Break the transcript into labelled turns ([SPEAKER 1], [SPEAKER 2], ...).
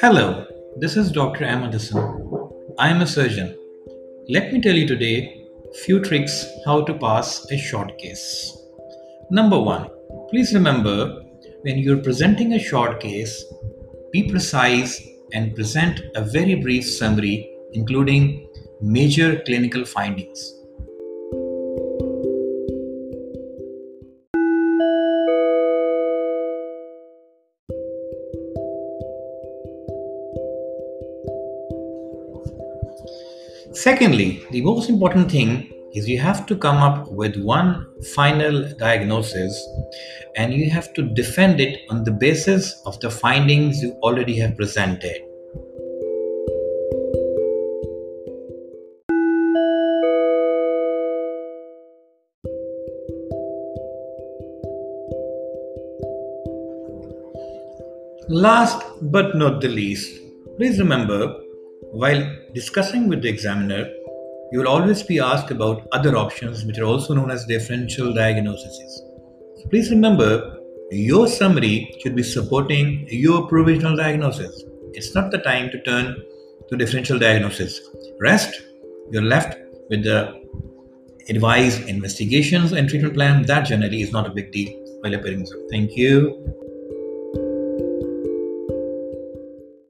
[SPEAKER 1] Hello, this is Dr. Amadison. I am a surgeon. Let me tell you today few tricks how to pass a short case. Number 1. Please remember when you're presenting a short case, be precise and present a very brief summary including major clinical findings. Secondly, the most important thing is you have to come up with one final diagnosis and you have to defend it on the basis of the findings you already have presented. Last but not the least, please remember while discussing with the examiner, you will always be asked about other options which are also known as differential diagnoses. So please remember, your summary should be supporting your provisional diagnosis. It's not the time to turn to differential diagnosis. Rest, you're left with the advised investigations and treatment plan. That generally is not a big deal while appearing. Thank you.